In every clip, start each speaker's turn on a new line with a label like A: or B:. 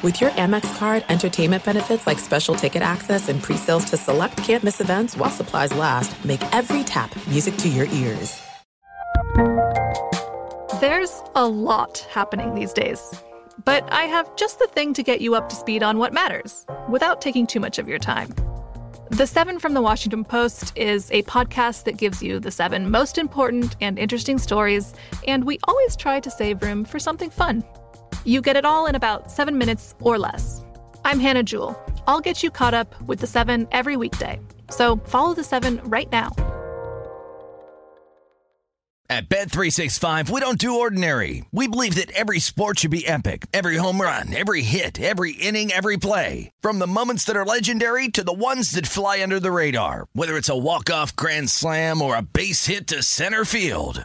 A: With your Amex card, entertainment benefits like special ticket access and pre-sales to select campus events while supplies last, make every tap music to your ears.
B: There's a lot happening these days, but I have just the thing to get you up to speed on what matters without taking too much of your time. The Seven from the Washington Post is a podcast that gives you the seven most important and interesting stories, and we always try to save room for something fun. You get it all in about seven minutes or less. I'm Hannah Jewell. I'll get you caught up with the seven every weekday. So follow the seven right now.
C: At Bet365, we don't do ordinary. We believe that every sport should be epic every home run, every hit, every inning, every play. From the moments that are legendary to the ones that fly under the radar, whether it's a walk-off grand slam or a base hit to center field.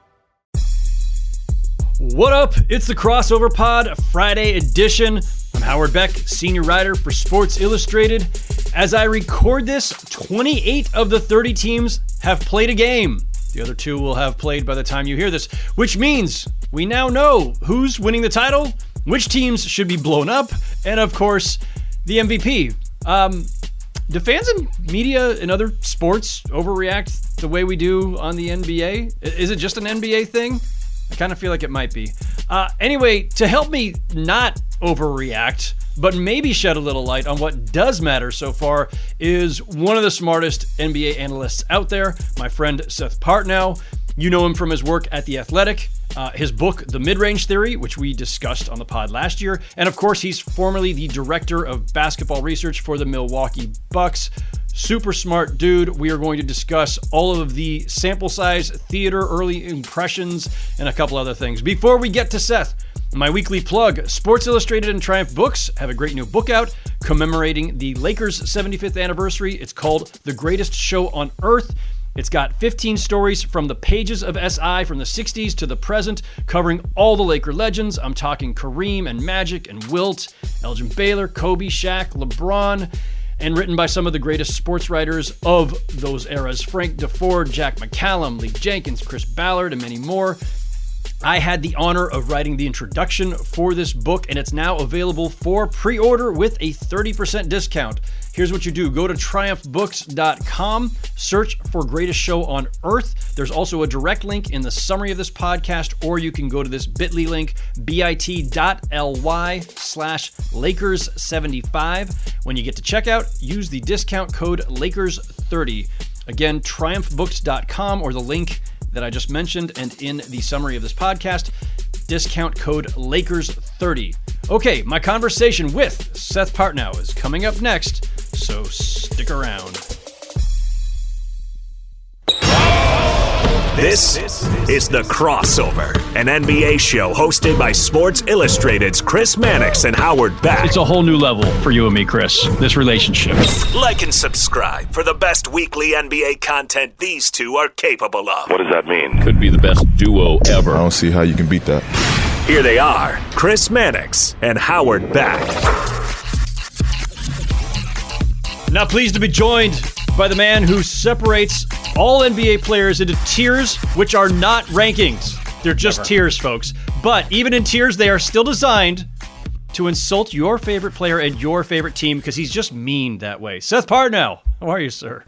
D: What up? It's the Crossover Pod Friday edition. I'm Howard Beck, senior writer for Sports Illustrated. As I record this, 28 of the 30 teams have played a game. The other two will have played by the time you hear this, which means we now know who's winning the title, which teams should be blown up, and of course, the MVP. Um, do fans and media in other sports overreact the way we do on the NBA? Is it just an NBA thing? I kind of feel like it might be. Uh, anyway, to help me not overreact, but maybe shed a little light on what does matter so far, is one of the smartest NBA analysts out there, my friend Seth Partnow. You know him from his work at The Athletic, uh, his book, The Midrange Theory, which we discussed on the pod last year. And of course, he's formerly the director of basketball research for the Milwaukee Bucks. Super smart dude. We are going to discuss all of the sample size, theater, early impressions, and a couple other things. Before we get to Seth, my weekly plug Sports Illustrated and Triumph Books have a great new book out commemorating the Lakers' 75th anniversary. It's called The Greatest Show on Earth. It's got 15 stories from the pages of SI from the 60s to the present, covering all the Laker legends. I'm talking Kareem and Magic and Wilt, Elgin Baylor, Kobe, Shaq, LeBron and written by some of the greatest sports writers of those eras Frank Deford, Jack McCallum, Lee Jenkins, Chris Ballard, and many more. I had the honor of writing the introduction for this book, and it's now available for pre order with a 30% discount. Here's what you do go to triumphbooks.com, search for Greatest Show on Earth. There's also a direct link in the summary of this podcast, or you can go to this bit.ly link, bit.ly slash Lakers75. When you get to checkout, use the discount code Lakers30. Again, triumphbooks.com or the link that I just mentioned and in the summary of this podcast, discount code Lakers30. Okay, my conversation with Seth Partnow is coming up next, so stick around.
E: This is The Crossover, an NBA show hosted by Sports Illustrated's Chris Mannix and Howard Beck.
D: It's a whole new level for you and me, Chris, this relationship.
E: Like and subscribe for the best weekly NBA content these two are capable of.
F: What does that mean?
G: Could be the best duo ever.
H: I don't see how you can beat that.
E: Here they are, Chris Mannix and Howard Beck.
D: Now pleased to be joined by the man who separates all NBA players into tiers, which are not rankings. They're just Never. tiers, folks. But even in tiers, they are still designed to insult your favorite player and your favorite team because he's just mean that way. Seth Partnow, how are you, sir?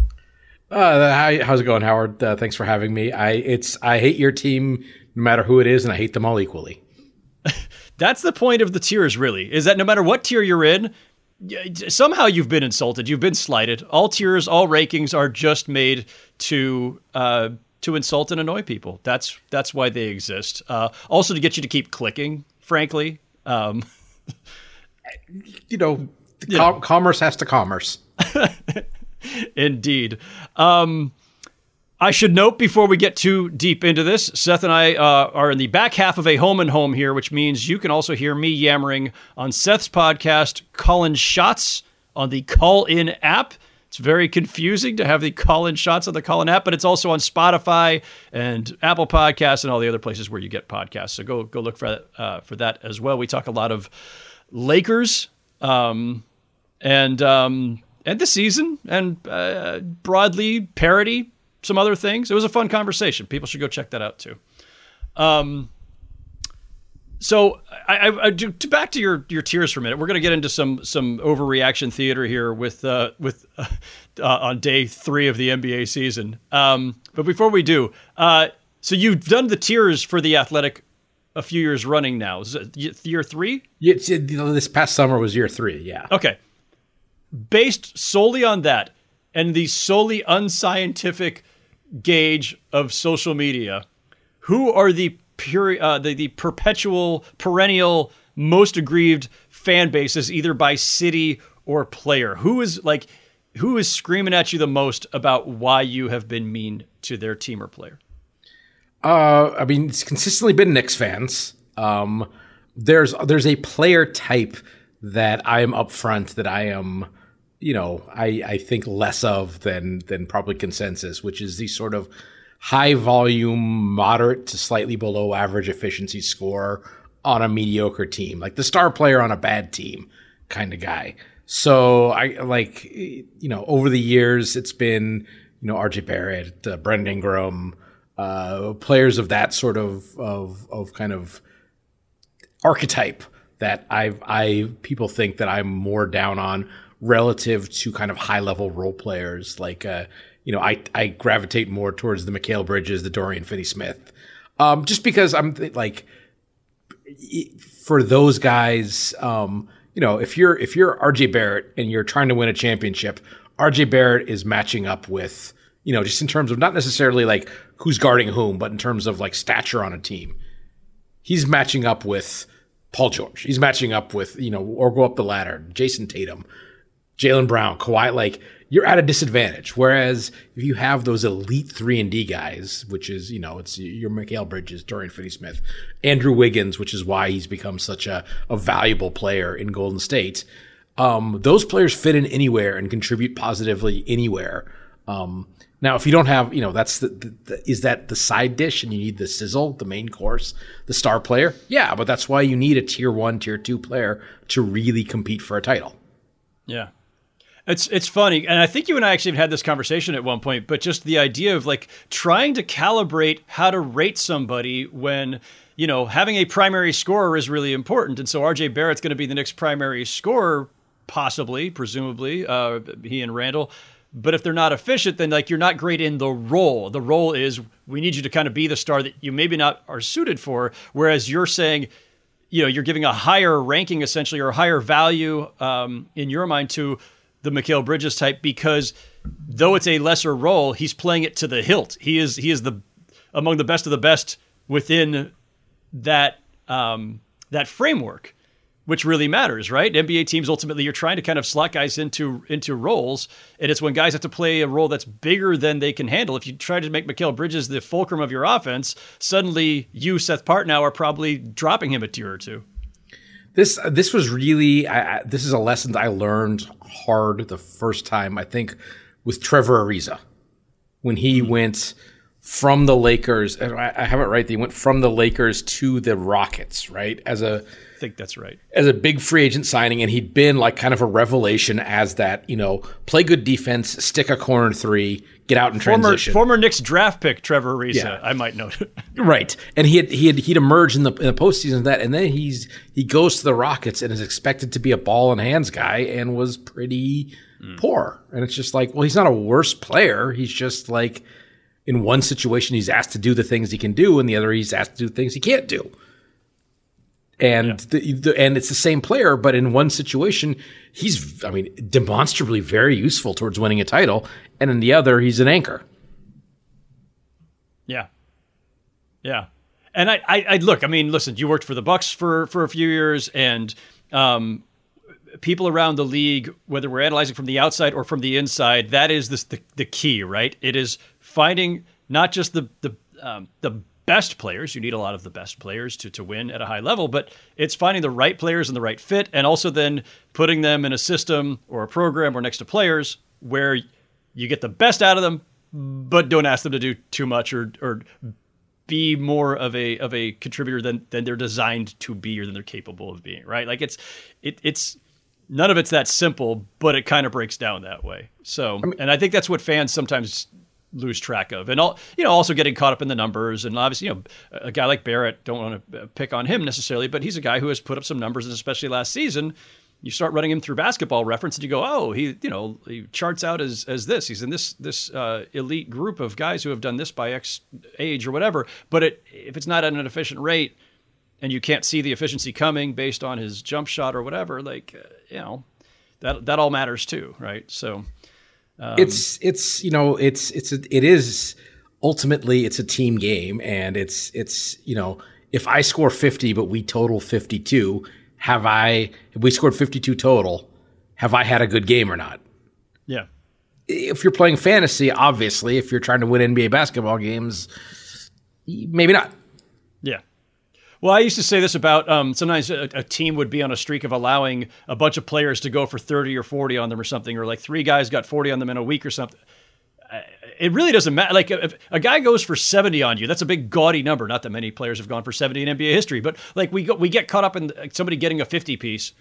I: Uh, hi, how's it going, Howard? Uh, thanks for having me. I it's I hate your team no matter who it is, and I hate them all equally.
D: That's the point of the tiers, really, is that no matter what tier you're in, somehow you've been insulted, you've been slighted. All tiers, all rankings are just made to uh, to insult and annoy people. That's that's why they exist. Uh, also to get you to keep clicking. Frankly, um.
I: you know, Com- commerce has to commerce.
D: Indeed. Um, I should note before we get too deep into this, Seth and I uh, are in the back half of a home and home here, which means you can also hear me yammering on Seth's podcast, Calling Shots, on the Call In app. It's very confusing to have the call in shots on the call in app, but it's also on Spotify and Apple Podcasts and all the other places where you get podcasts. So go go look for that, uh, for that as well. We talk a lot of Lakers um, and um, and the season and uh, broadly parody some other things. It was a fun conversation. People should go check that out too. Um, so I, I, I do, to back to your your tiers for a minute. We're going to get into some some overreaction theater here with uh, with uh, on day three of the NBA season. Um, but before we do, uh, so you've done the tiers for the Athletic a few years running now. Is it year three?
I: Yeah, this past summer was year three. Yeah.
D: Okay. Based solely on that and the solely unscientific gauge of social media, who are the pure, uh, the, the perpetual, perennial, most aggrieved fan bases, either by city or player? Who is like, who is screaming at you the most about why you have been mean to their team or player?
I: Uh, I mean, it's consistently been Knicks fans. Um, there's there's a player type that I am upfront that I am, you know, I I think less of than than probably consensus, which is the sort of high volume, moderate to slightly below average efficiency score on a mediocre team, like the star player on a bad team kind of guy. So I like, you know, over the years, it's been, you know, RJ Barrett, uh, Brandon Ingram, uh, players of that sort of, of, of kind of archetype that I've I, people think that I'm more down on relative to kind of high level role players like, uh, you know, I, I gravitate more towards the Mikal Bridges, the Dorian Finney Smith, um, just because I'm th- like, for those guys, um, you know, if you're if you're RJ Barrett and you're trying to win a championship, RJ Barrett is matching up with, you know, just in terms of not necessarily like who's guarding whom, but in terms of like stature on a team. He's matching up with Paul George. He's matching up with, you know, or go up the ladder, Jayson Tatum, Jaylen Brown, Kawhi. Like you're at a disadvantage. Whereas if you have those elite three and D guys, which is you know it's your Mikal Bridges, Dorian Finney-Smith, Andrew Wiggins, which is why he's become such a, a valuable player in Golden State. Um, those players fit in anywhere and contribute positively anywhere. Um, now, if you don't have, you know, that's the, the, the, is that the side dish and you need the sizzle, the main course, the star player? Yeah, but that's why you need a tier one, tier two player to really compete for a title.
D: Yeah. It's it's funny, and I think you and I actually had this conversation at one point. But just the idea of like trying to calibrate how to rate somebody when you know having a primary scorer is really important, and so RJ Barrett's going to be the next primary scorer, possibly, presumably, uh, he and Randall. But if they're not efficient, then like you're not great in the role. The role is we need you to kind of be the star that you maybe not are suited for. Whereas you're saying, you know, you're giving a higher ranking essentially or a higher value um, in your mind to the Mikal Bridges type because though it's a lesser role, he's playing it to the hilt. He is he is the among the best of the best within that um, that framework, which really matters, right? NBA teams ultimately you're trying to kind of slot guys into into roles, and it's when guys have to play a role that's bigger than they can handle. If you try to make Mikal Bridges the fulcrum of your offense, suddenly you, Seth Partnow, are probably dropping him a tier or two.
I: This this was really I, this is a lesson I learned hard the first time I think with Trevor Ariza when he mm-hmm. went from the Lakers. I, I have it right. He went from the Lakers to the Rockets, right? As a
D: I think that's right.
I: As a big free agent signing, and he'd been like kind of a revelation as that, you know, play good defense, stick a corner three, get out in
D: former,
I: transition.
D: Former Knicks draft pick Trevor Ariza, yeah. I might note.
I: right, and he had he had he'd emerged in the in the postseason of that, and then he's he goes to the Rockets and is expected to be a ball and hands guy, and was pretty mm. poor. And it's just like, well, he's not a worse player. He's just like in one situation he's asked to do the things he can do, and the other he's asked to do things he can't do. And yeah. the, the, and it's the same player, but in one situation, he's, I mean, demonstrably very useful towards winning a title, and in the other, he's an anchor.
D: Yeah, yeah. And I, I, I look. I mean, listen. You worked for the Bucks for for a few years, and um, people around the league, whether we're analyzing from the outside or from the inside, that is this, the the key, right? It is finding not just the the um, the best players. You need a lot of the best players to, to win at a high level, but it's finding the right players and the right fit, and also then putting them in a system or a program or next to players where you get the best out of them, but don't ask them to do too much or or be more of a of a contributor than than they're designed to be or than they're capable of being. Right? Like it's it, it's none of it's that simple, but it kind of breaks down that way. So, I mean, and I think that's what fans sometimes lose track of, and all you know, also getting caught up in the numbers, and obviously, you know, a guy like Barrett, don't want to pick on him necessarily, but he's a guy who has put up some numbers, and especially last season. You start running him through basketball reference, and you go, oh, he, you know, he charts out as as this. He's in this this uh, elite group of guys who have done this by X age or whatever. But it, if it's not at an efficient rate, and you can't see the efficiency coming based on his jump shot or whatever, like uh, you know, that that all matters too, right? So
I: um, it's it's you know it's it's a, it is ultimately it's a team game, and it's it's you know if I score fifty but we total fifty two, have I if we scored fifty two total, have I had a good game or not?
D: Yeah.
I: If you're playing fantasy, obviously, if you're trying to win NBA basketball games, maybe not.
D: Well, I used to say this about um, sometimes a, a, team would be on a streak of allowing a bunch of players to go for 30 or 40 on them or something, or like three guys got 40 on them in a week or something. It really doesn't matter. Like if a guy goes for 70 on you, that's a big gaudy number. Not that many players have gone for 70 in NBA history, but like we go, we get caught up in somebody getting a 50 piece.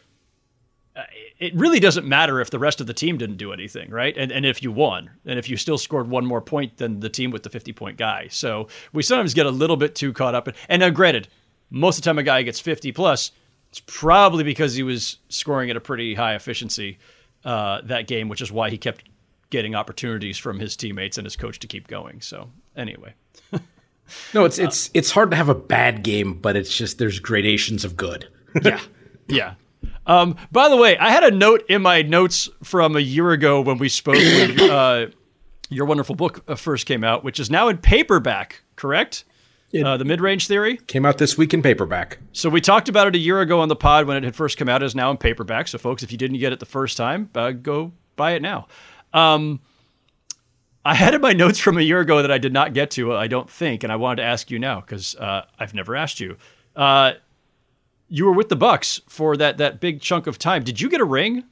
D: It really doesn't matter if the rest of the team didn't do anything, right? And and if you won, and if you still scored one more point than the team with the 50 point guy. So we sometimes get a little bit too caught up. And now, granted, most of the time a guy gets 50 plus, it's probably because he was scoring at a pretty high efficiency uh, that game, which is why he kept getting opportunities from his teammates and his coach to keep going. So anyway.
I: no, it's it's it's hard to have a bad game, but it's just there's gradations of good.
D: yeah, yeah. Um, by the way, I had a note in my notes from a year ago when we spoke when uh, your wonderful book uh, first came out, which is now in paperback. Correct? Uh, the mid-range theory
I: came out this week in paperback.
D: So we talked about it a year ago on the pod when it had first come out. It is now in paperback. So folks, if you didn't get it the first time, uh, go buy it now. Um, I had in my notes from a year ago that I did not get to. I don't think, and I wanted to ask you now because uh, I've never asked you. Uh, you were with the Bucks for that that big chunk of time. Did you get a ring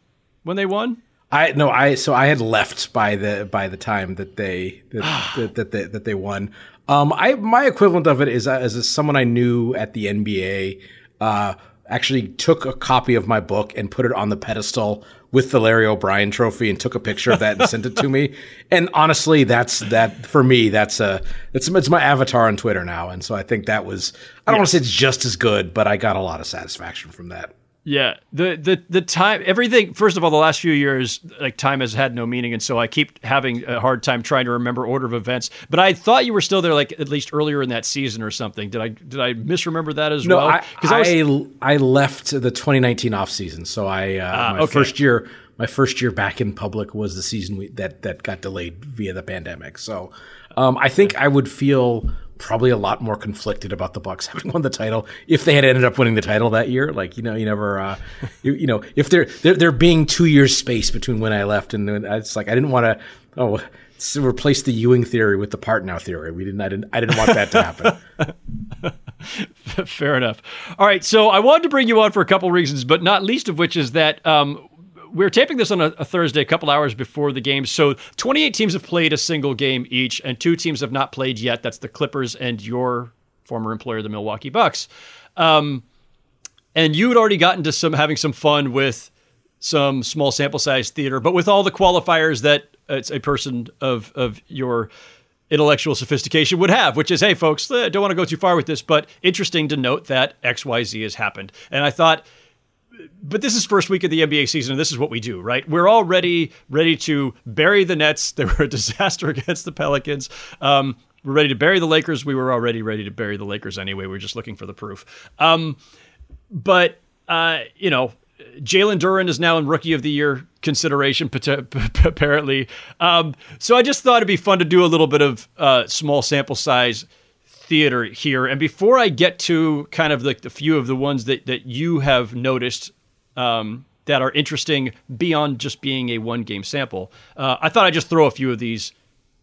D: when they won?
I: I no, I so I had left by the by the time that they that, that, that, they, that they won. Um, I my equivalent of it is uh, as someone I knew at the NBA. Uh, actually took a copy of my book and put it on the pedestal with the Larry O'Brien trophy and took a picture of that and sent it to me. And honestly, that's that for me. That's a it's it's my avatar on Twitter now, and so I think that was I don't want to say it's just as good, but I got a lot of satisfaction from that.
D: Yeah, the the the time everything. First of all, the last few years, like time has had no meaning, and so I keep having a hard time trying to remember order of events. But I thought you were still there, like at least earlier in that season or something. Did I did I misremember that as
I: no,
D: well?
I: Because I, I, was... I, left the 2019 off season, so I uh, ah, my okay. first year my first year back in public was the season we, that that got delayed via the pandemic. So um, I think I would feel probably a lot more conflicted about the Bucks having won the title if they had ended up winning the title that year. Like you know, you never, uh, you, you, know, if there there there being two years space between when I left and when, it's like I didn't want to oh replace the Ewing theory with the Partnow theory. We didn't. I didn't. I didn't want that to happen.
D: Fair enough. All right, so I wanted to bring you on for a couple reasons, but not least of which is that um, we're taping this on a, a, Thursday, a couple hours before the game. So 28 teams have played a single game each, and two teams have not played yet. That's the Clippers and your former employer, the Milwaukee Bucks. Um, and you had already gotten to some having some fun with some small sample size theater, but with all the qualifiers that it's a person of of your intellectual sophistication would have, which is, hey, folks, I don't want to go too far with this, but interesting to note that X Y Z has happened. And I thought but this is first week of the NBA season, and this is what we do, right? We're already ready to bury the Nets. They were a disaster against the Pelicans. Um, we're ready to bury the Lakers. We were already ready to bury the Lakers anyway. We are just looking for the proof. Um, but uh, you know, Jalen Duren is now in Rookie of the Year consideration, apparently. Um, so I just thought it'd be fun to do a little bit of uh, small sample size theater here. And before I get to kind of like the few of the ones that, that you have noticed um, that are interesting beyond just being a one game sample. Uh, I thought I'd just throw a few of these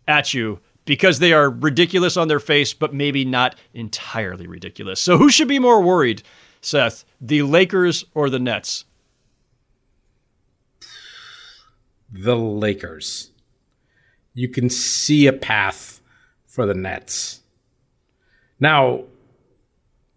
D: at you because they are ridiculous on their face, but maybe not entirely ridiculous. So, who should be more worried, Seth? The Lakers or the Nets?
I: The Lakers. You can see a path for the Nets. Now,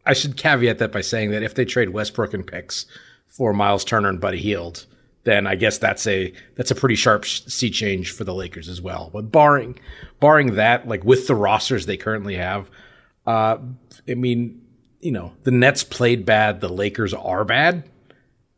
I: I should caveat that by saying that if they trade Westbrook and picks for Miles Turner and Buddy Hield, then I guess that's a that's a pretty sharp sea change for the Lakers as well. But barring barring that, like with the rosters they currently have, uh, I mean, you know, the Nets played bad, the Lakers are bad,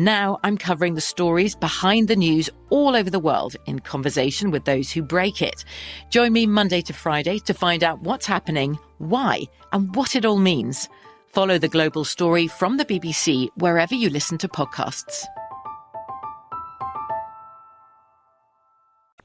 J: Now I'm covering the stories behind the news all over the world in conversation with those who break it. Join me Monday to Friday to find out what's happening, why, and what it all means. Follow the global story from the BBC wherever you listen to podcasts.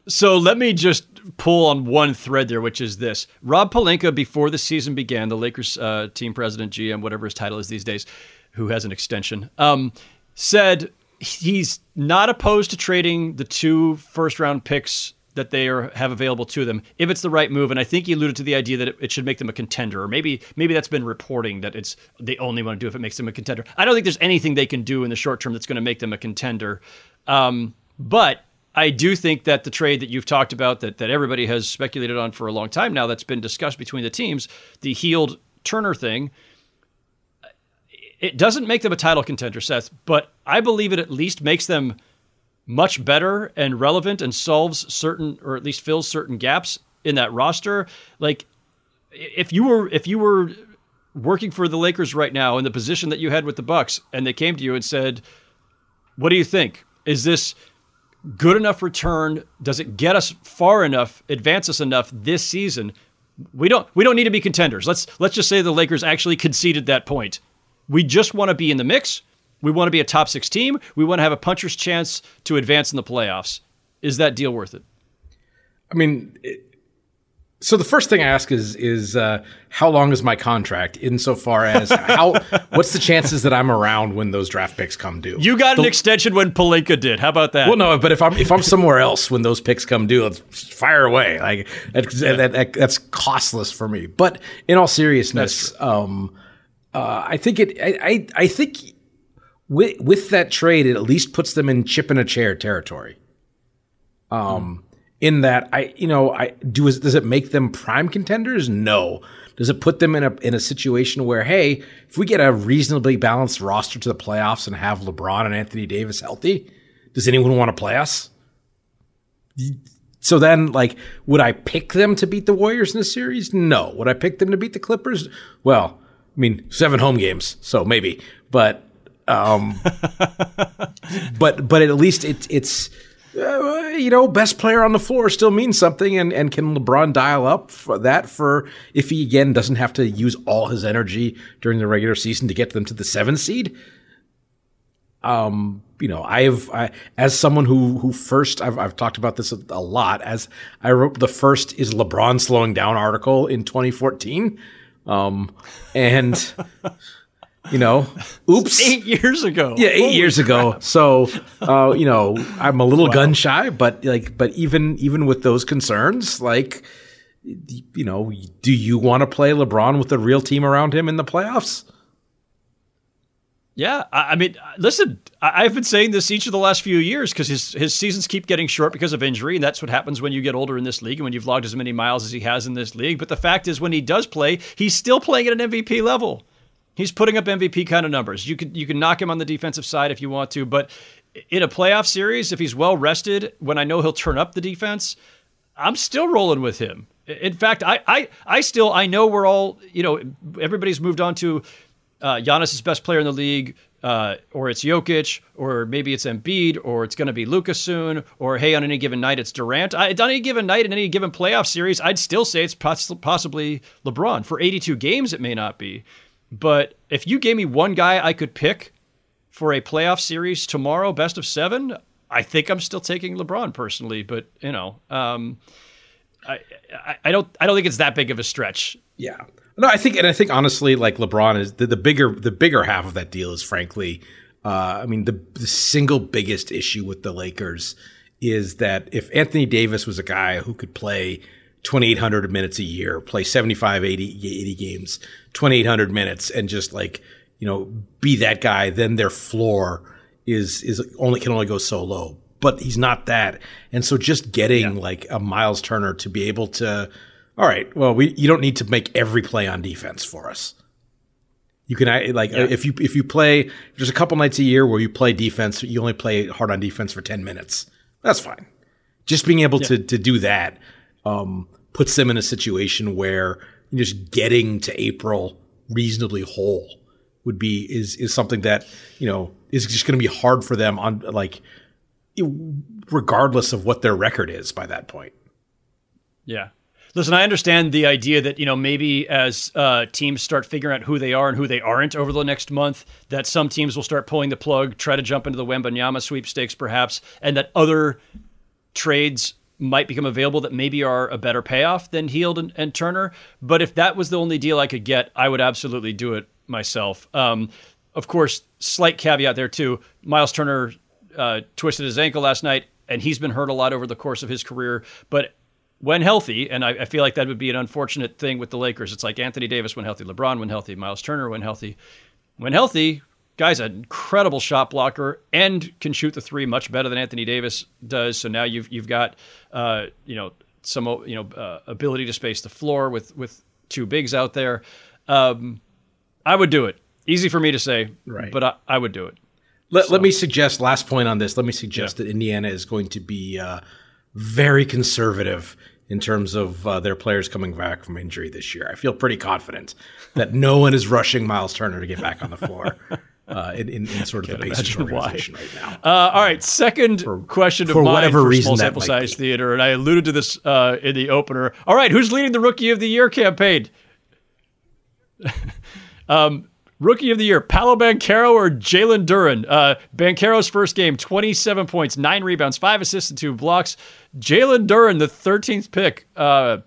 D: So let me just pull on one thread there, which is this: Rob Pelinka, before the season began, the Lakers uh, team president, GM, whatever his title is these days, who has an extension, um, said he's not opposed to trading the two first-round picks that they are, have available to them if it's the right move. And I think he alluded to the idea that it, it, should make them a contender, or maybe maybe that's been reporting that it's they only want to do if it makes them a contender. I don't think there's anything they can do in the short term that's going to make them a contender, um, but I do think that the trade that you've talked about, that, that everybody has speculated on for a long time now, that's been discussed between the teams, the Hield Turner thing, it doesn't make them a title contender, Seth, but I believe it at least makes them much better and relevant and solves certain, or at least fills certain gaps in that roster. Like, if you were if you were working for the Lakers right now in the position that you had with the Bucks, and they came to you and said, "What do you think? Is this?" good enough return? Does it get us far enough, advance us enough this season? We don't we don't need to be contenders. Let's let's just say the Lakers actually conceded that point. We just want to be in the mix. We want to be a top 6 team. We want to have a puncher's chance to advance in the playoffs. Is that deal worth it?
I: I mean, it, so the first thing I ask is is uh, how long is my contract? Insofar as how what's the chances that I'm around when those draft picks come due?
D: You got
I: the,
D: an extension when Pelinka did. How about that?
I: Well, no, but if I'm if I'm somewhere else when those picks come due, let's fire away. Like that's, yeah. that, that, that's costless for me. But in all seriousness, um, uh, I think it. I I, I think with with that trade, it at least puts them in chip in a chair territory. Um. Mm in that I, you know, I do. Does it make them prime contenders? No. Does it put them in a in a situation where, hey, if we get a reasonably balanced roster to the playoffs and have LeBron and Anthony Davis healthy, does anyone want to play us? So then, like, would I pick them to beat the Warriors in the series? No. Would I pick them to beat the Clippers? Well, I mean, seven home games, so maybe. But Um, but but at least it, it's uh, you know best player on the floor still means something, and and can LeBron dial up for that for if he again doesn't have to use all his energy during the regular season to get them to the seventh seed. Um, you know, I've I, as someone who who first I've I've talked about this a, a lot as I wrote the first is LeBron slowing down article in 2014. Um, and you know, oops,
D: eight years ago.
I: Yeah, eight Holy years crap. ago. So, uh, you know, I'm a little wow. gun shy, but like, but even even with those concerns, like, you know, do you want to play LeBron with a real team around him in the playoffs?
D: Yeah, I, mean, listen, I've been saying this each of the last few years because his his seasons keep getting short because of injury, and that's what happens when you get older in this league and when you've logged as many miles as he has in this league. But the fact is, when he does play, he's still playing at an MVP level. He's putting up MVP kind of numbers. You could you can knock him on the defensive side if you want to, but in a playoff series, if he's well rested, when I know he'll turn up the defense, I'm still rolling with him. In fact, I I I still I know we're all you know everybody's moved on to uh, Giannis is best player in the league, uh, or it's Jokic, or maybe it's Embiid, or it's going to be Luka's soon, or hey, on any given night it's Durant. I, on any given night in any given playoff series, I'd still say it's poss- possibly LeBron. For 82 games, it may not be, but if you gave me one guy I could pick for a playoff series tomorrow, best of seven, I think I'm still taking LeBron personally. But you know, um, I, I, I don't I don't think it's that big of a stretch.
I: Yeah. No, I think, and I think honestly, like LeBron is the, the bigger, the bigger half of that deal is frankly, uh, I mean, the, the single biggest issue with the Lakers is that if Anthony Davis was a guy who could play 2,800 minutes a year, play 75, 80, 80 games, 2,800 minutes, and just like, you know, be that guy, then their floor is, is only, can only go so low. But he's not that. And so just getting yeah. like a Miles Turner to be able to, all right, well, we you don't need to make every play on defense for us. You can like yeah. if you if you play there's a couple nights a year where you play defense, you only play hard on defense for 10 minutes. That's fine. Just being able yeah. to to do that um, puts them in a situation where just getting to April reasonably whole would be is is something that, you know, is just going to be hard for them on like regardless of what their record is by that point.
D: Yeah. Listen, I understand the idea that you know maybe as uh, teams start figuring out who they are and who they aren't over the next month, that some teams will start pulling the plug, try to jump into the Wembanyama sweepstakes, perhaps, and that other trades might become available that maybe are a better payoff than Hield and, and Turner. But if that was the only deal I could get, I would absolutely do it myself. Um, of course, slight caveat there too. Miles Turner uh, twisted his ankle last night, and he's been hurt a lot over the course of his career. But when healthy, and I, I, feel like that would be an unfortunate thing with the Lakers. It's like Anthony Davis when healthy, LeBron when healthy, Miles Turner when healthy. When healthy, guy's an incredible shot blocker and can shoot the three much better than Anthony Davis does. So now you've you've got uh, you know some you know uh, ability to space the floor with with two bigs out there. Um, I would do it. Easy for me to say, right? But I, I would do it.
I: Let, so. let me suggest last point on this. Let me suggest yeah. that Indiana is going to be. Uh, very conservative in terms of uh, their players coming back from injury this year. I feel pretty confident that no one is rushing Miles Turner to get back on the floor. Uh, in, in, in, sort of the basic organization why. right now.
D: Uh, all right, second for, question
I: for
D: of mine
I: whatever
D: for
I: reason
D: small sample size be. theater, and I alluded to this uh, in the opener. All right, who's leading the Rookie of the Year campaign? um, Rookie of the Year, Paolo Banchero or Jalen Duren? Uh, Banchero's first game, 27 points, nine rebounds, five assists, and two blocks. Jalen Duren, the 13th pick, uh,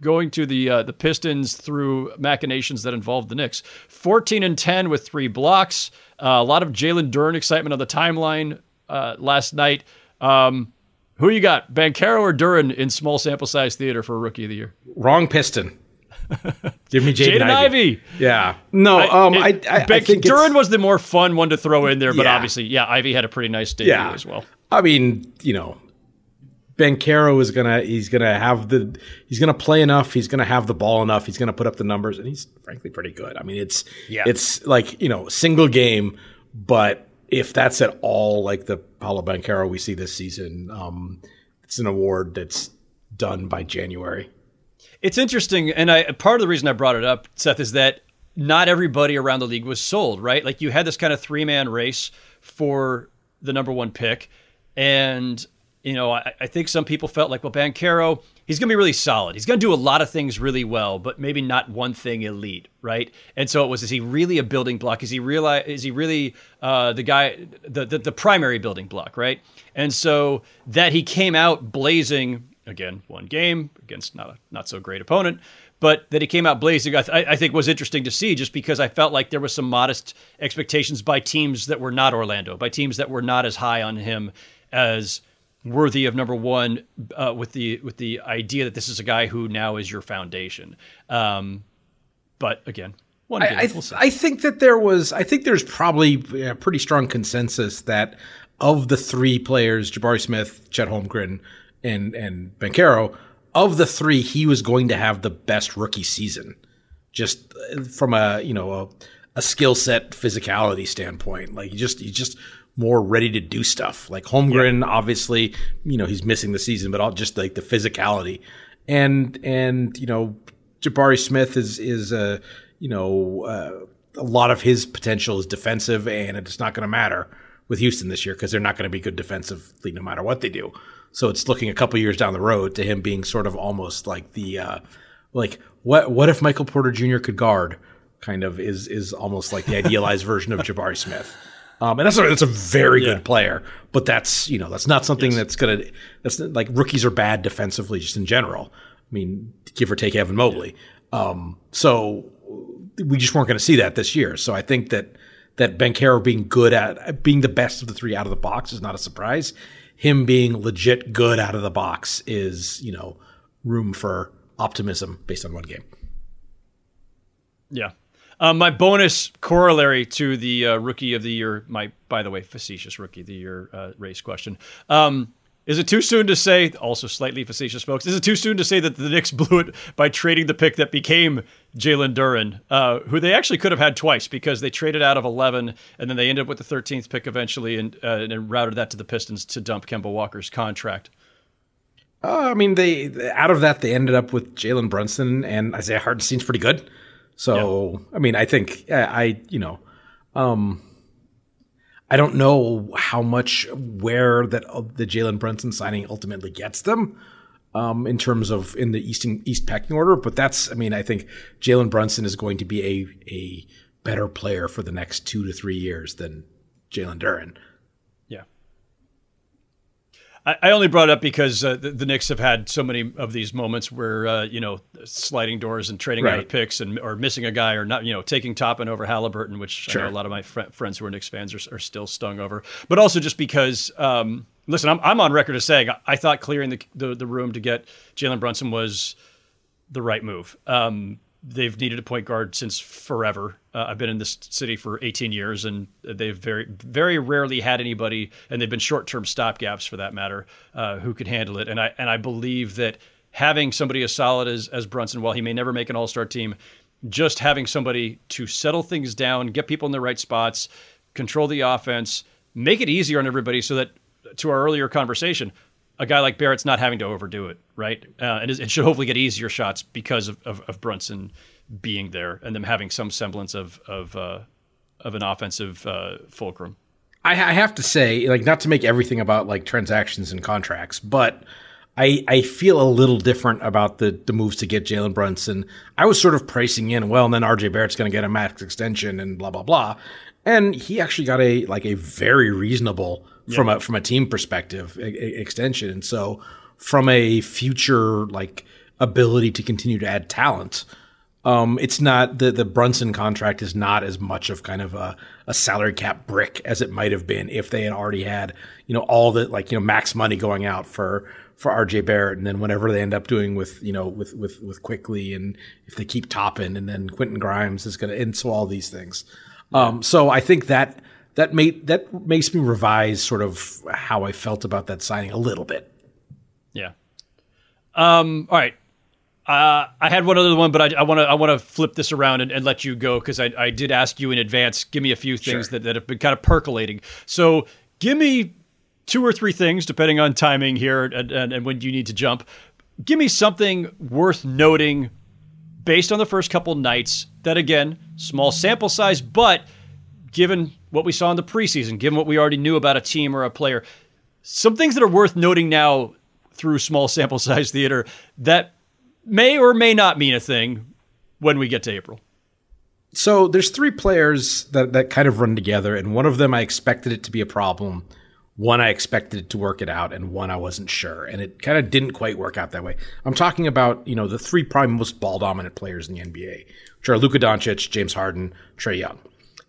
D: going to the uh, the Pistons through machinations that involved the Knicks. 14 and 10 with three blocks. Uh, a lot of Jalen Duren excitement on the timeline uh, last night. Um, who you got, Banchero or Duren in small sample size theater for Rookie of the Year?
I: Wrong Piston. Give me
D: Jaden, Jaden Ivey.
I: Ivey. Yeah. No, I, um, it, I, I, I think
D: Duren was the more fun one to throw in there, but yeah. obviously, yeah, Ivey had a pretty nice debut yeah. as well.
I: I mean, you know, Banchero is gonna he's gonna have the he's gonna play enough. He's gonna have the ball enough. He's gonna put up the numbers, and he's frankly pretty good. I mean, it's yeah. it's like you know single game, but if that's at all like the Paolo Banchero we see this season, um, it's an award that's done by January.
D: It's interesting, and I part of the reason I brought it up, Seth, is that not everybody around the league was sold, right? Like you had this kind of three man race for the number one pick. And, you know, I, I think some people felt like, well, Banchero, he's going to be really solid. He's going to do a lot of things really well, but maybe not one thing elite, right? And so it was: is he really a building block? Is he realize? Is he really uh, the guy, the, the the primary building block, right? And so that he came out blazing again, one game against not a not so great opponent, but that he came out blazing, I, th- I, think was interesting to see just because I felt like there was some modest expectations by teams that were not Orlando, by teams that were not as high on him as worthy of number one, uh, with the with the idea that this is a guy who now is your foundation. Um, but again, one game,
I: I, I, we'll I think that there was, I think there's probably a pretty strong consensus that of the three players, Jabari Smith, Chet Holmgren, and and Banchero, of the three, he was going to have the best rookie season, just from a you know a, a skill set, physicality standpoint. Like he just he's just more ready to do stuff. Like Holmgren, yeah. obviously, you know he's missing the season, but all just like the physicality, and and you know Jabari Smith is is a uh, you know uh, a lot of his potential is defensive, and it's not going to matter with Houston this year because they're not going to be good defensively no matter what they do. So it's looking a couple years down the road to him being sort of almost like the uh, like what what if Michael Porter Jr. could guard? Kind of is is almost like the idealized version of Jabari Smith. Um, and that's a, that's a very yeah. good player, but that's you know that's not something yes. that's gonna that's like rookies are bad defensively just in general. I mean, give or take Evan Mobley. Um, so we just weren't going to see that this year. So I think that that Banchero being good at being the best of the three out of the box is not a surprise him being legit good out of the box is, you know, room for optimism based on one game.
D: Yeah. Um, my bonus corollary to the uh, rookie of the year, my by the way facetious rookie of the year uh, race question. Um, is it too soon to say, also slightly facetious, folks, is it too soon to say that the Knicks blew it by trading the pick that became Jalen Duren, uh, who they actually could have had twice because they traded out of 11 and then they ended up with the 13th pick eventually and, uh, and routed that to the Pistons to dump Kemba Walker's contract?
I: Uh, I mean, they out of that they ended up with Jalen Brunson and Isaiah Hartenstein's pretty good. So yeah. I mean, I think I, I you know, um, I don't know how much where that uh, the Jalen Brunson signing ultimately gets them. Um, in terms of in the Eastern East pecking order, but that's I mean I think Jalen Brunson is going to be a a better player for the next two to three years than Jalen Duren.
D: I, only brought it up because uh, the, the, Knicks have had so many of these moments where uh, you know sliding doors and trading right. out of picks and or missing a guy or not you know taking Toppin over Halliburton, which sure. I know a lot of my fr- friends who are Knicks fans are, are, still stung over. But also just because, um, listen, I'm, I'm on record as saying I, I thought clearing the, the, the room to get Jalen Brunson was the right move. Um, they've needed a point guard since forever. Uh, I've been in this city for 18 years, and they've very, very rarely had anybody, and they've been short-term stopgaps for that matter, uh, who could handle it. And I and I believe that having somebody as solid as as Brunson, while he may never make an All-Star team, just having somebody to settle things down, get people in the right spots, control the offense, make it easier on everybody, so that to our earlier conversation, a guy like Barrett's not having to overdo it, right? Uh, and it should hopefully get easier shots because of, of, of, Brunson being there and them having some semblance of of uh, of an offensive uh, fulcrum.
I: I, I, have to say, like, not to make everything about like transactions and contracts, but I I feel a little different about the the moves to get Jalen Brunson. I was sort of pricing in, well, and then RJ Barrett's going to get a max extension and blah blah blah, and he actually got a like a very reasonable yeah. from a from a team perspective a, a extension. And so from a future like ability to continue to add talent, um, it's not the the Brunson contract is not as much of kind of a, a salary cap brick as it might have been if they had already had you know all the like you know max money going out for for RJ Barrett and then whatever they end up doing with you know with with with Quickley and if they keep Toppin and then Quentin Grimes is going to and so all these things. Um, so I think that that made that makes me revise sort of how I felt about that signing a little bit.
D: Yeah. Um, all right. Uh, I had one other one, but I want to I want to flip this around and, and let you go because I, I did ask you in advance. Give me a few things sure. that, that have been kind of percolating. So give me two or three things, depending on timing here and, and, and when you need to jump. Give me something worth noting based on the first couple nights, that again, small sample size, but given what we saw in the preseason, given what we already knew about a team or a player, some things that are worth noting now through small sample size theater that may or may not mean a thing when we get to April.
I: So there's three players that, that kind of run together, and one of them I expected it to be a problem. One I expected it to work it out, and one I wasn't sure, and it kind of didn't quite work out that way. I'm talking about you know the three prime most ball dominant players in the NBA, which are Luka Doncic, James Harden, Trae Young.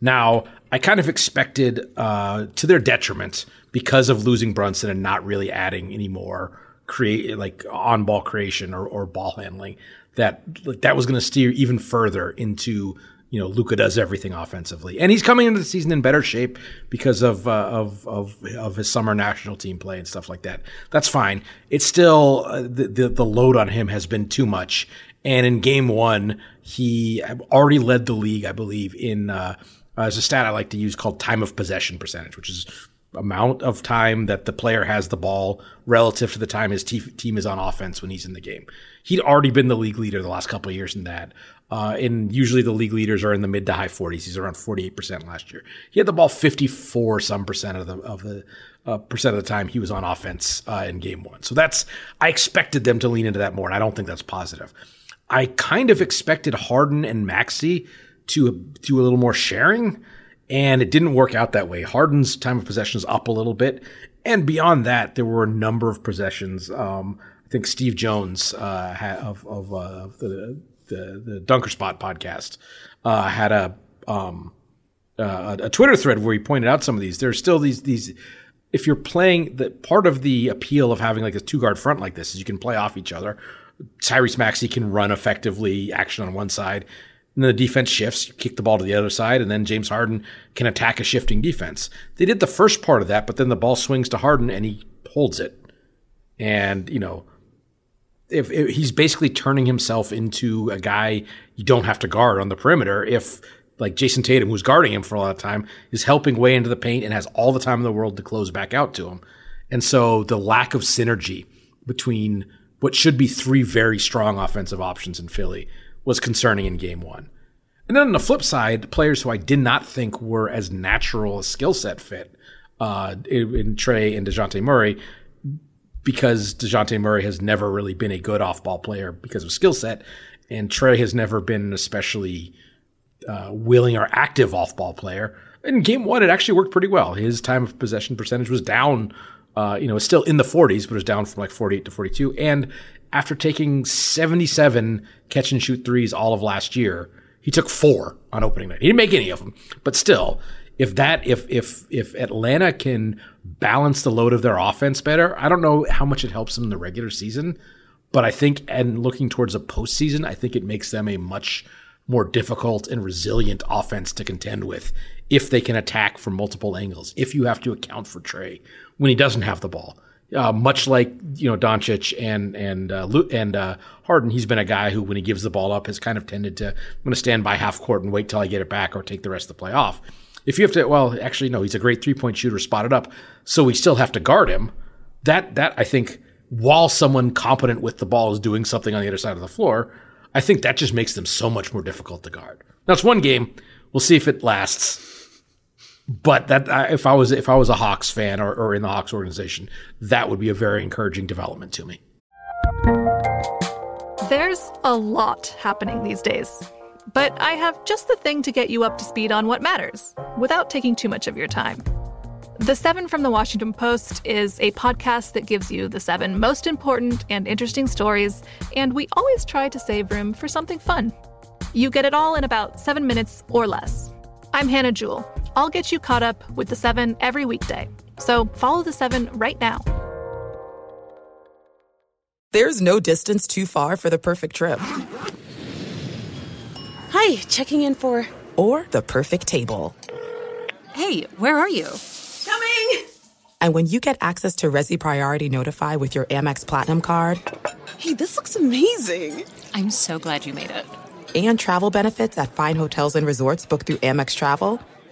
I: Now I kind of expected, uh, to their detriment, because of losing Brunson and not really adding any more create like on ball creation or, or ball handling, that that was going to steer even further into you know Luka does everything offensively, and he's coming into the season in better shape because of uh, of, of of his summer national team play and stuff like that. That's fine. It's still uh, the, the the load on him has been too much, and in game one he already led the league, I believe, in uh, as a stat I like to use called time of possession percentage, which is amount of time that the player has the ball relative to the time his te- team is on offense when he's in the game. He'd already been the league leader the last couple of years in that. Uh, and usually the league leaders are in the mid to high 40s. He's around 48% last year. He had the ball 54 some percent of the of the uh, percent of the time he was on offense uh, in game one. So that's I expected them to lean into that more, and I don't think that's positive. I kind of expected Harden and Maxey to do a little more sharing and it didn't work out that way. Harden's time of possession is up a little bit, and beyond that, there were a number of possessions. Um, I think Steve Jones uh, of of, uh, the, the, the Dunker Spot podcast uh, had a um, uh, a Twitter thread where he pointed out some of these. There's still these these. If you're playing, the part of the appeal of having like a two guard front like this is you can play off each other. Tyrese Maxey can run effectively, action on one side and the defense shifts, you kick the ball to the other side, and then James Harden can attack a shifting defense. They did the first part of that, but then the ball swings to Harden and he holds it. And, you know, if, if he's basically turning himself into a guy you don't have to guard on the perimeter if like Jayson Tatum, who's guarding him for a lot of time, is helping way into the paint and has all the time in the world to close back out to him. And so the lack of synergy between what should be three very strong offensive options in Philly was concerning in game one. And then on the flip side, players who I did not think were as natural a skill set fit uh, in, Trae and Dejounte Murray, because Dejounte Murray has never really been a good off ball player because of skill set, and Trae has never been an especially uh, willing or active off ball player. In game one, it actually worked pretty well. His time of possession percentage was down, uh, you know, it's still in the 40s, but it was down from like 48 to 42. And after taking 77 catch and shoot threes all of last year, he took four on opening night. He didn't make any of them, but still, if that if if if Atlanta can balance the load of their offense better, I don't know how much it helps them in the regular season, but I think and looking towards a postseason, I think it makes them a much more difficult and resilient offense to contend with if they can attack from multiple angles. If you have to account for Trae when he doesn't have the ball, uh, much like you know Doncic and and uh, and uh, Harden, he's been a guy who, when he gives the ball up, has kind of tended to I'm going to stand by half court and wait till I get it back or take the rest of the play off. If you have to, well, actually, no, he's a great three point shooter, spotted up, so we still have to guard him. That that I think, while someone competent with the ball is doing something on the other side of the floor, I think that just makes them so much more difficult to guard. Now it's one game. We'll see if it lasts but that if I was if I was a Hawks fan or, or in the Hawks organization, that would be a very encouraging development to me.
B: There's a lot happening these days, but I have just the thing to get you up to speed on what matters without taking too much of your time. The Seven from the Washington Post is a podcast that gives you the seven most important and interesting stories, and we always try to save room for something fun. You get it all in about seven minutes or less. I'm Hannah Jewell. I'll get you caught up with The Seven every weekday. So follow The Seven right now.
A: There's no distance too far for the perfect trip.
H: Hi, checking in for.
A: Or the perfect table.
H: Hey, where are you?
A: Coming! And when you get access to Resy Priority Notify with your Amex Platinum card.
K: Hey, this looks amazing!
H: I'm so glad you made it
A: and travel benefits at fine hotels and resorts booked through Amex Travel,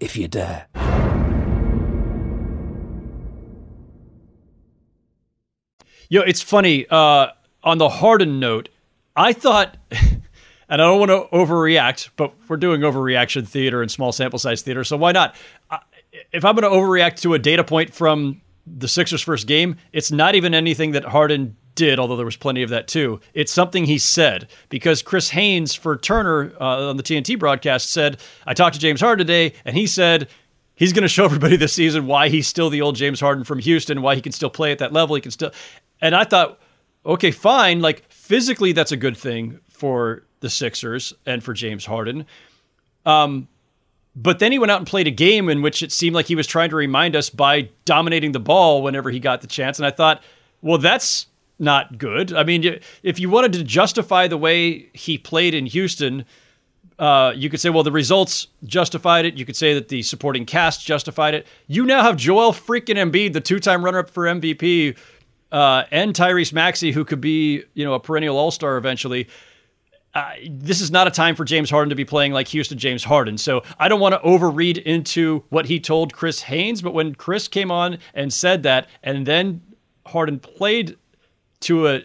L: if you dare.
D: Yo, it's funny. Uh, on the Harden note, I thought, and I don't want to overreact, but we're doing overreaction theater and small sample size theater, so why not? If I'm going to overreact to a data point from the Sixers' first game, it's not even anything that Harden did, although there was plenty of that too. It's something he said because Chris Haynes for Turner uh, on the TNT broadcast said, I talked to James Harden today, and he said he's going to show everybody this season why he's still the old James Harden from Houston, why he can still play at that level. He can still. And I thought, okay, fine. Like physically, that's a good thing for the Sixers and for James Harden. Um, but then he went out and played a game in which it seemed like he was trying to remind us by dominating the ball whenever he got the chance. And I thought, well, that's not good. I mean, if you wanted to justify the way he played in Houston, uh, you could say, well, the results justified it. You could say that the supporting cast justified it. You now have Joel freaking Embiid, the two-time runner-up for MVP, uh, and Tyrese Maxey, who could be, you know, a perennial All-Star eventually. Uh, this is not a time for James Harden to be playing like Houston James Harden. So I don't want to overread into what he told Chris Haynes, but when Chris came on and said that, and then Harden played to a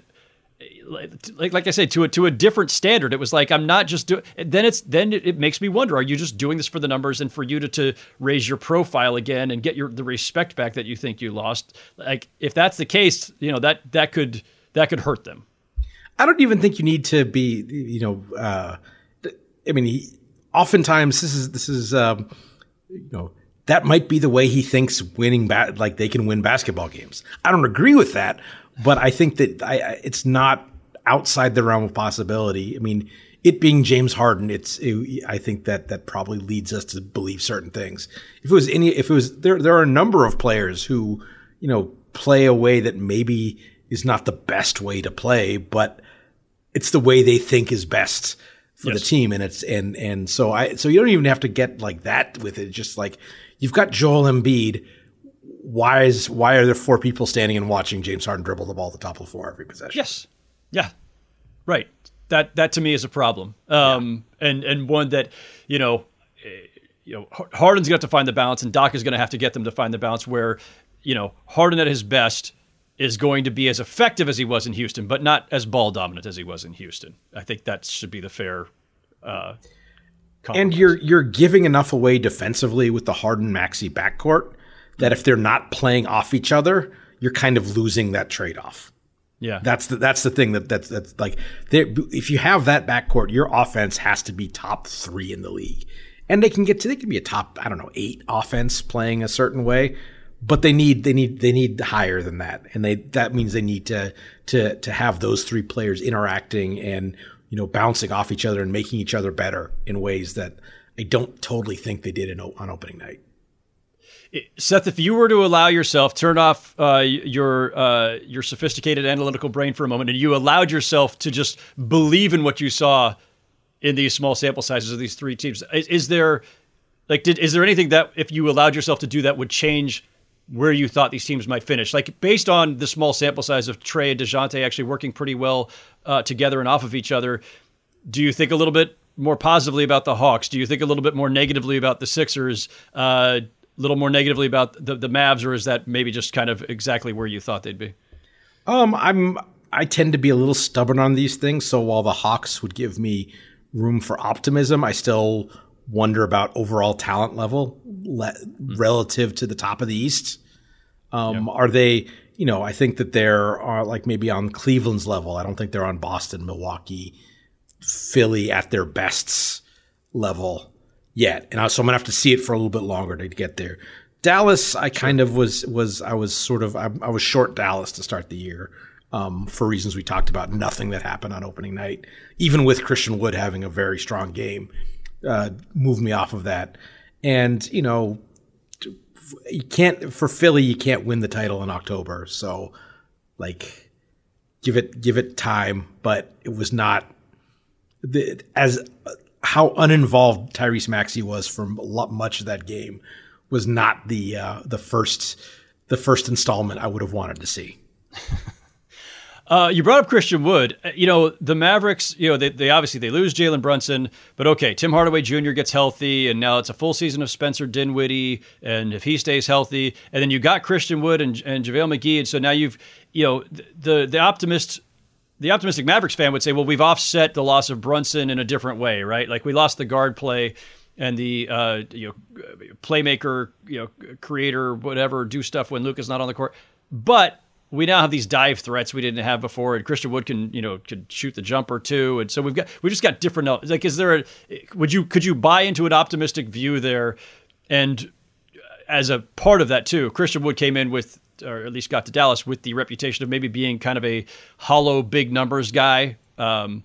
D: like like I said to a to a different standard. It was like I'm not just doing. Then it's then it, it, makes me wonder: Are you just doing this for the numbers and for you to to raise your profile again and get your the respect back that you think you lost? Like if that's the case, you know that that could that could hurt them.
I: I don't even think you need to be. You know, uh, I mean, he, oftentimes this is this is um, you know that might be the way he thinks winning ba- like they can win basketball games. I don't agree with that, but I think that I, it's not outside the realm of possibility. I mean, it being James Harden, it's it, I think that that probably leads us to believe certain things. If it was any, if it was there, there are a number of players who you know play a way that maybe is not the best way to play, but it's the way they think is best for yes. the team, and it's and and so I so you don't even have to get like that with it. Just like you've got Joel Embiid why is why are there four people standing and watching James Harden dribble the ball at the top of the floor every possession?
D: Yes, yeah, right. That that to me is a problem, um, yeah. and and one that you know, eh, you know, Harden's going to have to find the balance, and Doc is going to have to get them to find the balance where you know Harden at his best is going to be as effective as he was in Houston, but not as ball dominant as he was in Houston. I think that should be the fair. Uh,
I: and you're you're giving enough away defensively with the Harden Maxey backcourt that if they're not playing off each other, you're kind of losing that trade off.
D: Yeah,
I: that's the that's the thing that that's that's like if you have that backcourt, your offense has to be top three in the league, and they can get to they can be a top I don't know eight offense playing a certain way, but they need they need they need higher than that, and they that means they need to to to have those three players interacting and you know bouncing off each other and making each other better in ways that I don't totally think they did in, on opening night.
D: Seth, if you were to allow yourself turn off uh, your uh, your sophisticated analytical brain for a moment, and you allowed yourself to just believe in what you saw in these small sample sizes of these three teams, is, is there like did is there anything that if you allowed yourself to do that would change where you thought these teams might finish? Like based on the small sample size of Trae and Dejounte actually working pretty well uh, together and off of each other, do you think a little bit more positively about the Hawks? Do you think a little bit more negatively about the Sixers? Uh, little more negatively about the, the Mavs, or is that maybe just kind of exactly where you thought they'd be?
I: Um, I'm I tend to be a little stubborn on these things. So while the Hawks would give me room for optimism, I still wonder about overall talent level le- relative to the top of the East. Um, Are they? You know, I think that they're are like maybe on Cleveland's level. I don't think they're on Boston, Milwaukee, Philly at their bests level yet. And I, so I'm gonna have to see it for a little bit longer to get there. Dallas, I kind of was was I was sort of I, I was short Dallas to start the year. Um, for reasons we talked about, nothing that happened on opening night, even with Christian Wood having a very strong game, uh, moved me off of that. And you know, you can't for Philly, you can't win the title in October. So, like, give it give it time. But it was not the, as how uninvolved Tyrese Maxey was for much of that game was not the uh, the first the first installment I would have wanted to see.
D: Uh, you brought up Christian Wood. Uh, you know the Mavericks. You know they, they obviously they lose Jalen Brunson, but okay, Tim Hardaway Jr. gets healthy, and now it's a full season of Spencer Dinwiddie, and if he stays healthy, and then you got Christian Wood and, and JaVale McGee, and so now you've you know the the optimist. The optimistic Mavericks fan would say, "Well, we've offset the loss of Brunson in a different way, right? Like we lost the guard play and the uh, you know playmaker, you know creator, whatever, do stuff when Luke is not on the court, but we now have these dive threats we didn't have before, and Christian Wood can you know could shoot the jumper too, and so we've got we just got different. Like, is there a would you could you buy into an optimistic view there, and as a part of that too, Christian Wood came in with or at least got to Dallas with the reputation of maybe being kind of a hollow big numbers guy. Um,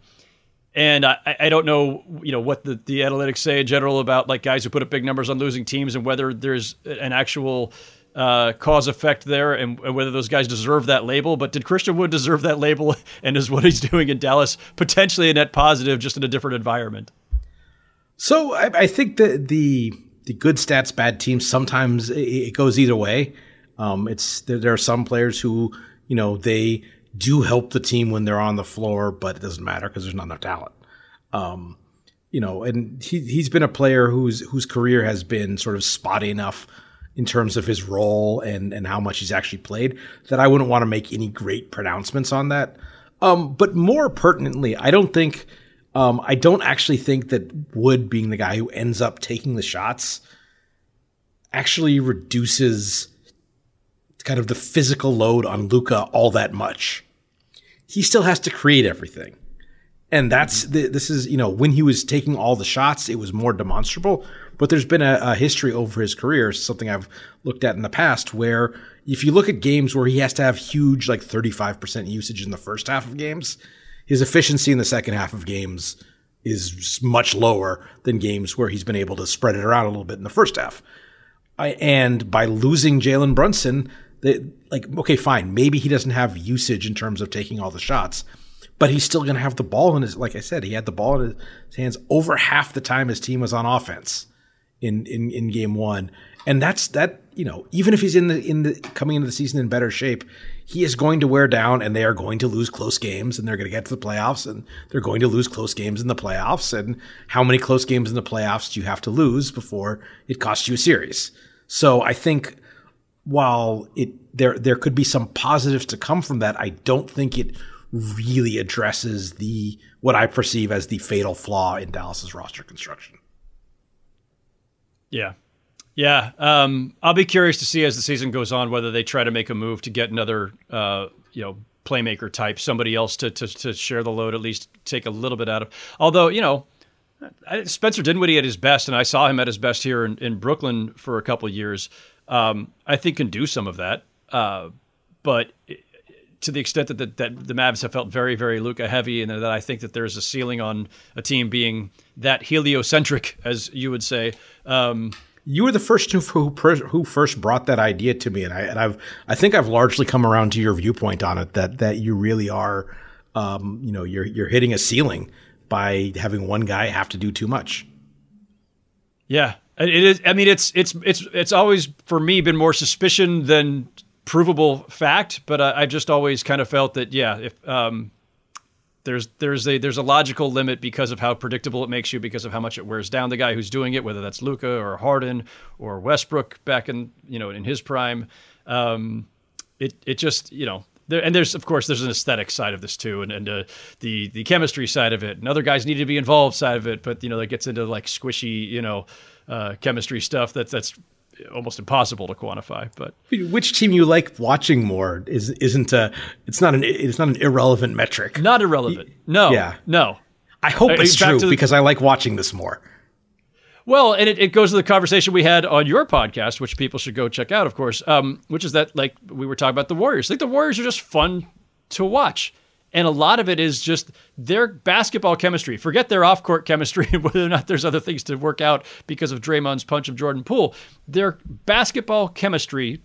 D: and I, I don't know, you know, what the, the analytics say in general about like guys who put up big numbers on losing teams and whether there's an actual uh, cause effect there and, and, whether those guys deserve that label. But did Christian Wood deserve that label? And is what he's doing in Dallas potentially a net positive, just in a different environment?
I: So I, I think that the the good stats, bad teams sometimes it, goes either way. Um, it's there, there, are some players who you know they do help the team when they're on the floor, but it doesn't matter because there's not enough talent. Um, you know, and he he's been a player whose whose career has been sort of spotty enough in terms of his role and and how much he's actually played that I wouldn't want to make any great pronouncements on that. Um, but more pertinently, I don't think um, I don't actually think that Wood being the guy who ends up taking the shots actually reduces kind of the physical load on Luka all that much. He still has to create everything. And that's the, this is you know when he was taking all the shots, it was more demonstrable. But there's been a, a, history over his career, something I've looked at in the past, where if you look at games where he has to have huge, like 35% usage in the first half of games, his efficiency in the second half of games is much lower than games where he's been able to spread it around a little bit in the first half. I, and by losing Jalen Brunson, they, like, okay, fine, maybe he doesn't have usage in terms of taking all the shots but he's still going to have the ball in his. Like I said, he had the ball in his hands over half the time his team was on offense in in, in game one, and that's that. You know, even if he's in the in the coming into the season in better shape, he is going to wear down, and they are going to lose close games, and they're going to get to the playoffs, and they're going to lose close games in the playoffs. And how many close games in the playoffs do you have to lose before it costs you a series? So I think while it there there could be some positives to come from that, I don't think it really addresses the what I perceive as the fatal flaw in Dallas's roster construction.
D: Yeah. Yeah. Um, I'll be curious to see as the season goes on whether they try to make a move to get another, uh, you know, playmaker type, somebody else to, to, to share the load, at least take a little bit out of. Although, you know, Spencer Dinwiddie at his best, and I saw him at his best here in, in Brooklyn for a couple years. Um, I think can do some of that. Uh, but to the extent that the, that the Mavs have felt very, very Luka heavy, and that I think that there's a ceiling on a team being that heliocentric, as you would say. Um,
I: you were the first who, who first brought that idea to me, and I and I've I think I've largely come around to your viewpoint on it that that you really are, um, you know, you're you're hitting a ceiling by having one guy have to do too much.
D: Yeah, it is. I mean, it's it's it's it's always for me been more suspicion than provable fact, but I, I, just always kind of felt that yeah, if um, there's there's a there's a logical limit because of how predictable it makes you, because of how much it wears down the guy who's doing it, whether that's Luka or Harden or Westbrook back in you know in his prime. Um, it it just you know There, and there's of course there's an aesthetic side of this too, and and uh, the the chemistry side of it, and other guys need to be involved side of it. But you know that gets into like squishy, you know, uh, chemistry stuff that that's almost impossible to quantify. But
I: which team you like watching more is isn't a it's not an it's not an irrelevant metric.
D: Not irrelevant. No.
I: Yeah.
D: No.
I: I hope it's true
D: the-
I: because I like watching this more.
D: Well, and it, it goes to the conversation we had on your podcast, which people should go check out, of course, um, which is that, like, we were talking about the Warriors. I think the Warriors are just fun to watch. And a lot of it is just their basketball chemistry. Forget their off court chemistry and whether or not there's other things to work out because of Draymond's punch of Jordan Poole. Their basketball chemistry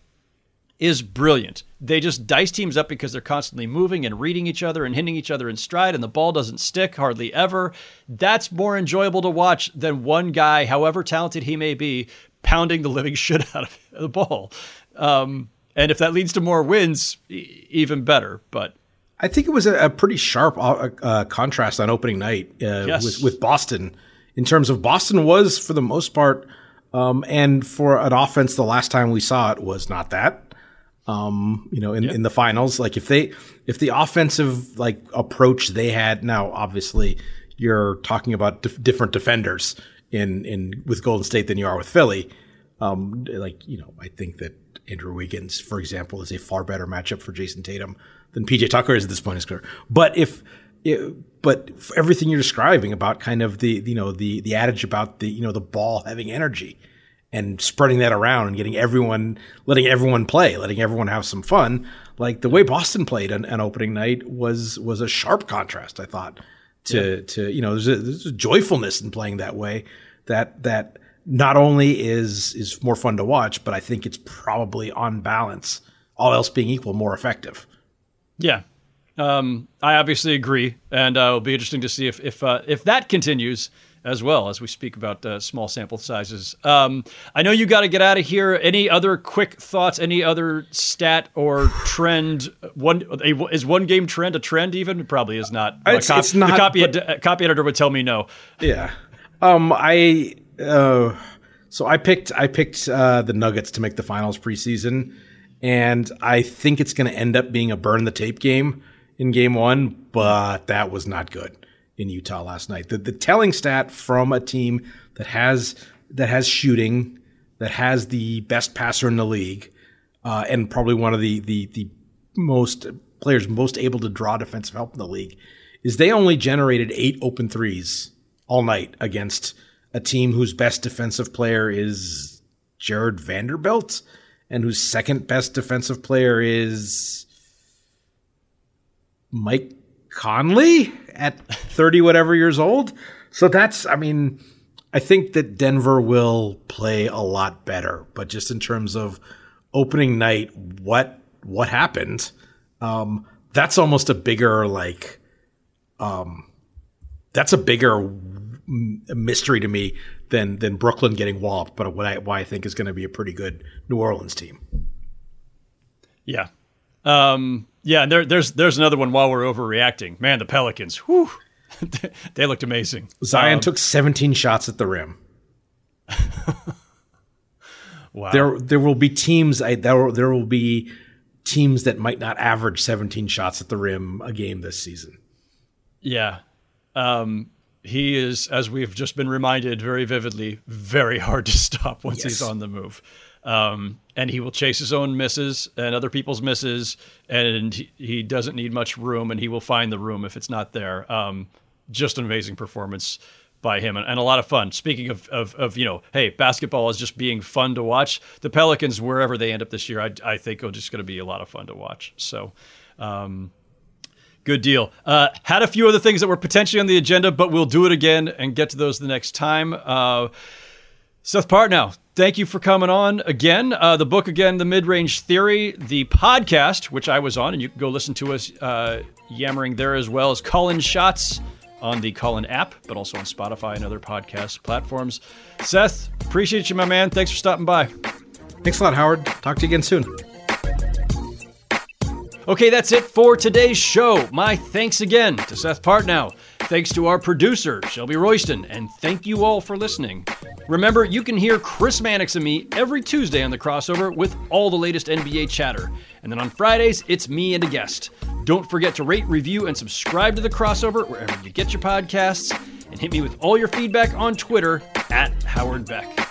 D: is brilliant. They just dice teams up because they're constantly moving and reading each other and hitting each other in stride, and the ball doesn't stick hardly ever. That's more enjoyable to watch than one guy, however talented he may be, pounding the living shit out of the ball. Um, and if that leads to more wins, e- even better. But
I: I think it was a, a pretty sharp uh, uh, contrast on opening night uh,
D: Yes.
I: with, with Boston in terms of Boston was for the most part, um, and for an offense, the last time we saw it was not that. Um, you know, in, in the finals, like if they if the offensive like approach they had now, obviously you're talking about dif- different defenders in in with Golden State than you are with Philly. Um, like you know, I think that Andrew Wiggins, for example, is a far better matchup for Jayson Tatum than PJ Tucker is at this point in his career. But if it, but everything you're describing about kind of the you know the the adage about the you know the ball having energy and spreading that around and getting everyone letting everyone play letting everyone have some fun like the way boston played on, on opening night was was a sharp contrast i thought to to you know there's a, there's a joyfulness in playing that way that that not only is is more fun to watch but i think it's probably on balance all else being equal more effective
D: Yeah, um, I obviously agree, and uh, it'll be interesting to see if if uh, if that continues as well as we speak about uh, small sample sizes. Um, I know you got to get out of here. Any other quick thoughts? Any other stat or trend? One a, is one game trend a trend? Even It probably is not.
I: It's-
D: A
I: it's not,
D: The copy,
I: but-
D: ed- copy editor would tell me no.
I: Yeah. Um, I uh, so I picked I picked uh, the Nuggets to make the finals preseason, and I think it's going to end up being a burn the tape game in game one, but that was not good in Utah last night. The the telling stat from a team that has that has shooting, that has the best passer in the league, uh, and probably one of the the the most players most able to draw defensive help in the league, is they only generated eight open threes all night against a team whose best defensive player is Jarred Vanderbilt and whose second best defensive player is Mike Conley at 30 whatever years old. So that's I mean I think that Denver will play a lot better, but just in terms of opening night what what happened um that's almost a bigger like um that's a bigger mystery to me than than Brooklyn getting walloped, but what I why I think is going to be a pretty good New Orleans team.
D: Yeah. Um, yeah, and there, there's there's another one while we're overreacting. Man, the Pelicans, whew, they looked amazing.
I: Zion
D: Um,
I: took 17 shots at the rim.
D: wow.
I: There there will be teams I, there there will be teams that might not average 17 shots at the rim a game this season.
D: Yeah. Um, he is, as we've just been reminded very vividly, very hard to stop once he's on the move. Um, and he will chase his own misses and other people's misses, and he, he doesn't need much room, and he will find the room if it's not there. Um, just an amazing performance by him and, and a lot of fun. Speaking of, of, of, you know, hey, basketball is just being fun to watch. The Pelicans, wherever they end up this year, I, I think are just going to be a lot of fun to watch. So, um, Good deal. Uh, had a few other things that were potentially on the agenda, but we'll do it again and get to those the next time. Uh, Seth Partnow, thank you for coming on again. Uh, the book again, The Mid Range Theory, the podcast, which I was on, and you can go listen to us uh, yammering there as well as Call In Shots on the Call In app, but also on Spotify and other podcast platforms. Seth, appreciate you, my man. Thanks for stopping by.
I: Thanks a lot, Howard. Talk to you again soon.
D: Okay, that's it for today's show. My thanks again to Seth Partnow. Thanks to our producer, Shelby Royston, and thank you all for listening. Remember, you can hear Chris Mannix and me every Tuesday on the crossover with all the latest NBA chatter. And then on Fridays, it's me and a guest. Don't forget to rate, review, and subscribe to the crossover wherever you get your podcasts. And hit me with all your feedback on Twitter at Howard Beck.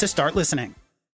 M: to start listening.